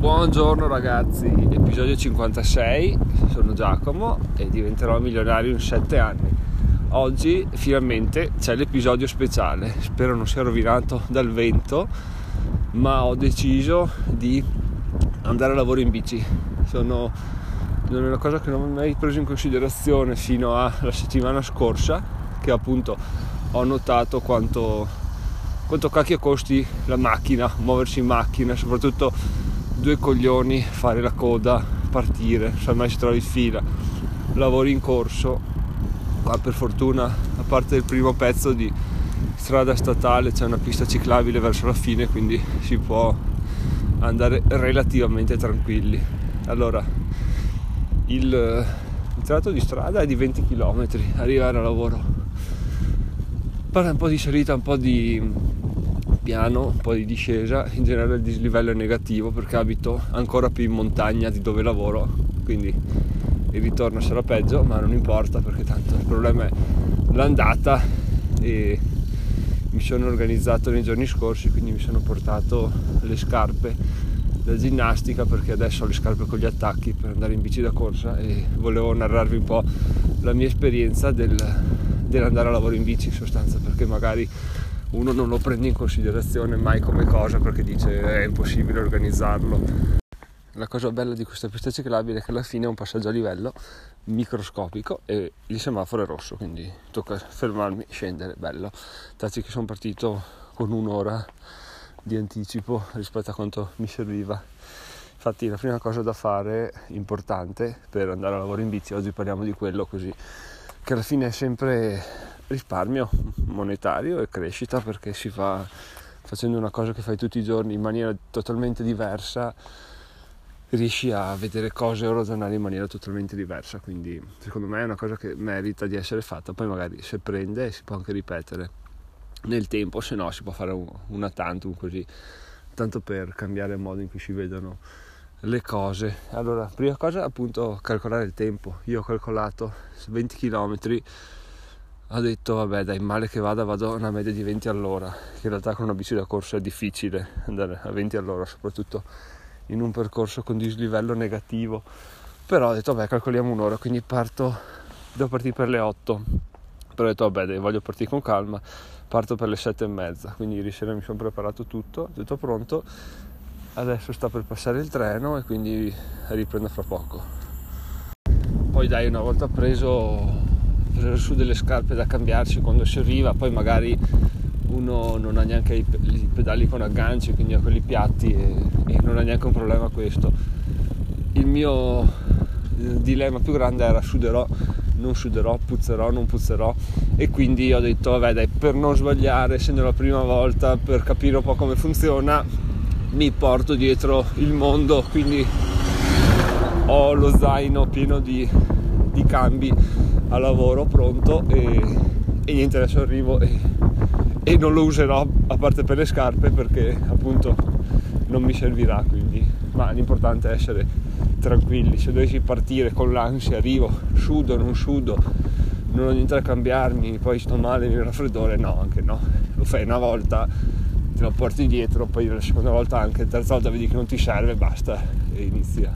Buongiorno ragazzi, episodio 56, sono Giacomo e diventerò milionario in 7 anni. Oggi finalmente c'è l'episodio speciale, spero non sia rovinato dal vento, ma ho deciso di andare a lavoro in bici. Sono, non è una cosa che non ho mai preso in considerazione fino alla settimana scorsa, che appunto ho notato quanto, quanto cacchio costi la macchina, muoversi in macchina, soprattutto due coglioni, fare la coda, partire, sai mai si trovi in fila, lavori in corso, qua per fortuna a parte il primo pezzo di strada statale c'è una pista ciclabile verso la fine quindi si può andare relativamente tranquilli. Allora, il, il tratto di strada è di 20 km, arrivare al lavoro. Parla un po' di salita, un po' di piano, un po' di discesa, in generale il dislivello è negativo perché abito ancora più in montagna di dove lavoro, quindi il ritorno sarà peggio, ma non importa perché tanto il problema è l'andata e mi sono organizzato nei giorni scorsi, quindi mi sono portato le scarpe da ginnastica perché adesso ho le scarpe con gli attacchi per andare in bici da corsa e volevo narrarvi un po' la mia esperienza del, dell'andare a lavoro in bici in sostanza perché magari uno non lo prende in considerazione mai come cosa perché dice è impossibile organizzarlo. La cosa bella di questa pista ciclabile è che alla fine è un passaggio a livello microscopico e il semaforo è rosso, quindi tocca fermarmi, scendere, bello. Tazzi che sono partito con un'ora di anticipo rispetto a quanto mi serviva. Infatti la prima cosa da fare importante per andare a lavoro in bici, oggi parliamo di quello così, che alla fine è sempre risparmio monetario e crescita perché si fa facendo una cosa che fai tutti i giorni in maniera totalmente diversa riesci a vedere cose o ragionare in maniera totalmente diversa. Quindi secondo me è una cosa che merita di essere fatta. Poi magari se prende si può anche ripetere nel tempo se no si può fare una tantum così tanto per cambiare il modo in cui si vedono le cose. Allora prima cosa appunto calcolare il tempo. Io ho calcolato 20 km ha detto vabbè dai male che vada vado a una media di 20 all'ora. Che in realtà con una bici da corsa è difficile andare a 20 all'ora soprattutto in un percorso con dislivello negativo. Però ho detto vabbè calcoliamo un'ora quindi parto devo partire per le 8 però ho detto vabbè dai, voglio partire con calma parto per le 7 e mezza. Quindi ieri sera mi sono preparato tutto tutto pronto adesso sta per passare il treno e quindi riprendo fra poco. Poi dai una volta preso prendere su delle scarpe da cambiarsi quando si arriva, poi magari uno non ha neanche i, i pedali con agganci, quindi ha quelli piatti e, e non ha neanche un problema questo. Il mio dilemma più grande era suderò, non suderò, puzzerò, non puzzerò e quindi ho detto vabbè dai per non sbagliare essendo la prima volta per capire un po' come funziona mi porto dietro il mondo quindi ho lo zaino pieno di, di cambi a lavoro pronto e, e niente adesso arrivo e, e, non lo userò a parte per le scarpe perché appunto non mi servirà quindi ma l'importante è essere tranquilli. Se dovessi partire con l'ansia arrivo sudo non sudo non ho niente da cambiarmi poi sto male nel raffreddore no anche no. Lo fai una volta te lo porti dietro poi la seconda volta anche la terza volta vedi che non ti serve basta e inizia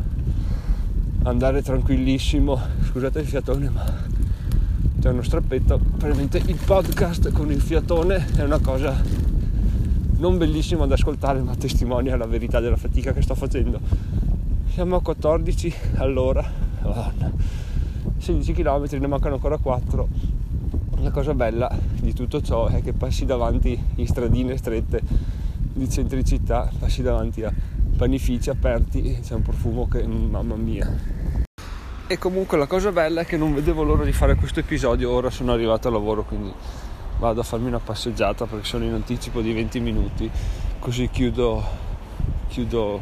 andare tranquillissimo. Scusate il fiatone ma c'è uno strappetto. Probabilmente il podcast con il fiatone è una cosa non bellissima da ascoltare ma testimonia la verità della fatica che sto facendo. Siamo a 14 all'ora. Oh, 16 km ne mancano ancora 4 la cosa bella di tutto ciò è che passi davanti in stradine strette di centricità passi davanti a panifici aperti c'è un profumo che mamma mia e comunque la cosa bella è che non vedevo l'ora di fare questo episodio, ora sono arrivato al lavoro quindi vado a farmi una passeggiata perché sono in anticipo di 20 minuti, così chiudo, chiudo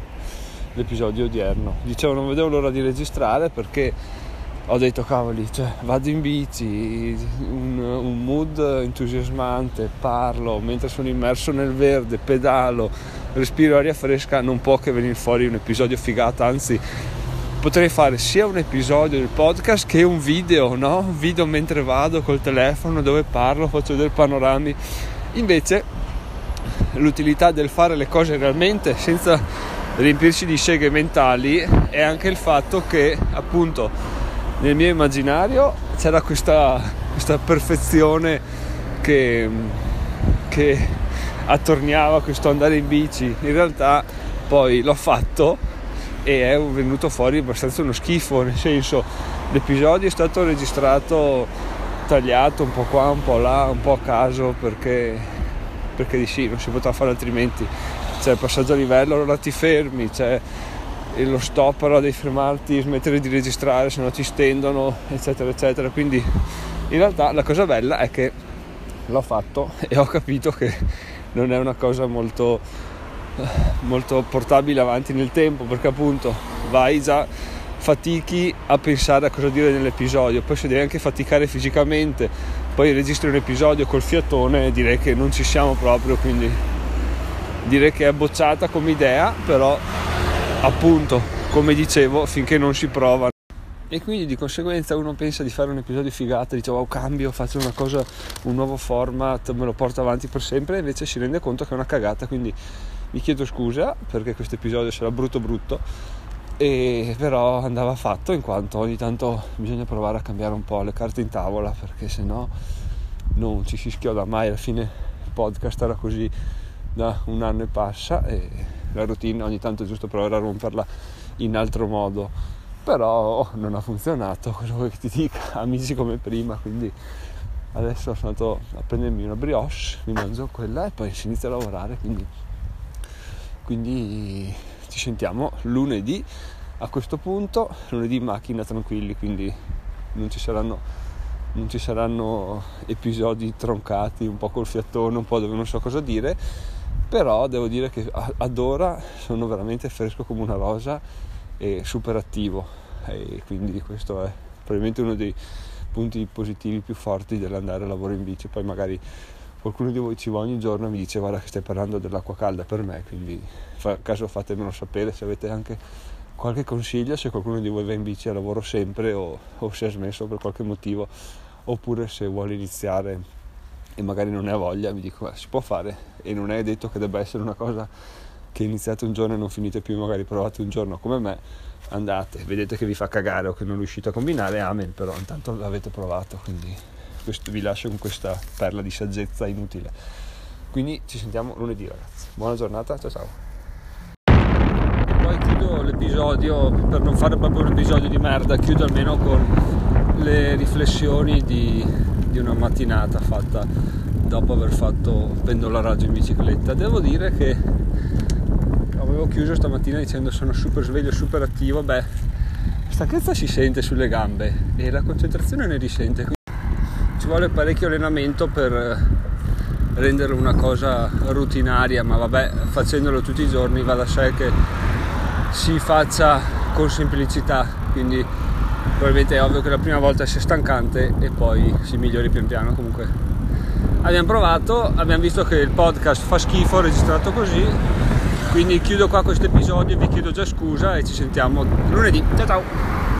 l'episodio odierno. Dicevo non vedevo l'ora di registrare perché ho detto cavoli, cioè, vado in bici, un, un, mood entusiasmante, parlo mentre sono immerso nel verde, pedalo, respiro aria fresca, non può che venire fuori un episodio figata, anzi potrei fare sia un episodio del podcast che un video, no? Un video mentre vado col telefono dove parlo, faccio dei panorami. Invece l'utilità del fare le cose realmente senza riempirci di seghe mentali è anche il fatto che appunto nel mio immaginario c'era questa, questa perfezione che, che attorniava questo andare in bici. In realtà poi l'ho fatto e è venuto fuori abbastanza uno schifo nel senso l'episodio è stato registrato tagliato un po' qua un po' là un po' a caso perché perché di sì non si poteva fare altrimenti. C'è il passaggio a livello allora ti fermi c'è lo stop allora devi fermarti smettere di registrare se no ti stendono eccetera eccetera. Quindi in realtà la cosa bella è che l'ho fatto e ho capito che non è una cosa molto molto portabile avanti nel tempo perché appunto vai già fatichi a pensare a cosa dire nell'episodio poi se devi anche faticare fisicamente poi registri un episodio col fiatone direi che non ci siamo proprio quindi direi che è bocciata come idea, però appunto, come dicevo, finché non si prova. E quindi di conseguenza uno pensa di fare un episodio figata, dice wow cambio, faccio una cosa, un nuovo format, me lo porto avanti per sempre, e invece si rende conto che è una cagata, quindi vi chiedo scusa perché questo episodio sarà brutto brutto, e però andava fatto in quanto ogni tanto bisogna provare a cambiare un po' le carte in tavola perché se no non ci si schioda mai, alla fine il podcast era così da un anno e passa e la routine ogni tanto è giusto provare a romperla in altro modo. Però non ha funzionato vuoi che ti dica amici come prima quindi adesso sono andato a prendermi una brioche mi mangio quella e poi si inizia a lavorare quindi, quindi ci sentiamo lunedì a questo punto lunedì in macchina tranquilli quindi non ci saranno non ci saranno episodi troncati un po' col fiatone un po' dove non so cosa dire però devo dire che ad ora sono veramente fresco come una rosa e super attivo e quindi questo è probabilmente uno dei punti positivi più forti dell'andare a lavoro in bici. Poi magari qualcuno di voi ci va ogni giorno e mi dice guarda che stai parlando dell'acqua calda per me quindi fa caso fatemelo sapere se avete anche qualche consiglio se qualcuno di voi va in bici a lavoro sempre o, o si è smesso per qualche motivo oppure se vuole iniziare e magari non ne ha voglia, mi dico si può fare e non è detto che debba essere una cosa che iniziate un giorno e non finite più, magari provate un giorno come me, andate, vedete che vi fa cagare o che non riuscite a combinare, amen, però intanto l'avete provato, quindi questo, vi lascio con questa perla di saggezza inutile. Quindi ci sentiamo lunedì ragazzi, buona giornata, ciao ciao. Poi chiudo l'episodio, per non fare proprio un episodio di merda, chiudo almeno con le riflessioni di di una mattinata fatta dopo aver fatto pendolaraggio in bicicletta. Devo dire che avevo chiuso stamattina dicendo sono super sveglio, super attivo, beh, stanchezza si sente sulle gambe e la concentrazione ne risente, quindi ci vuole parecchio allenamento per renderlo una cosa rutinaria, ma vabbè, facendolo tutti i giorni va da sé che si faccia con semplicità, quindi probabilmente è ovvio che la prima volta sia stancante e poi si migliori pian piano. Comunque abbiamo provato abbiamo visto che il podcast fa schifo registrato così. Quindi chiudo qua questo episodio vi chiedo già scusa e ci sentiamo lunedì. Ciao ciao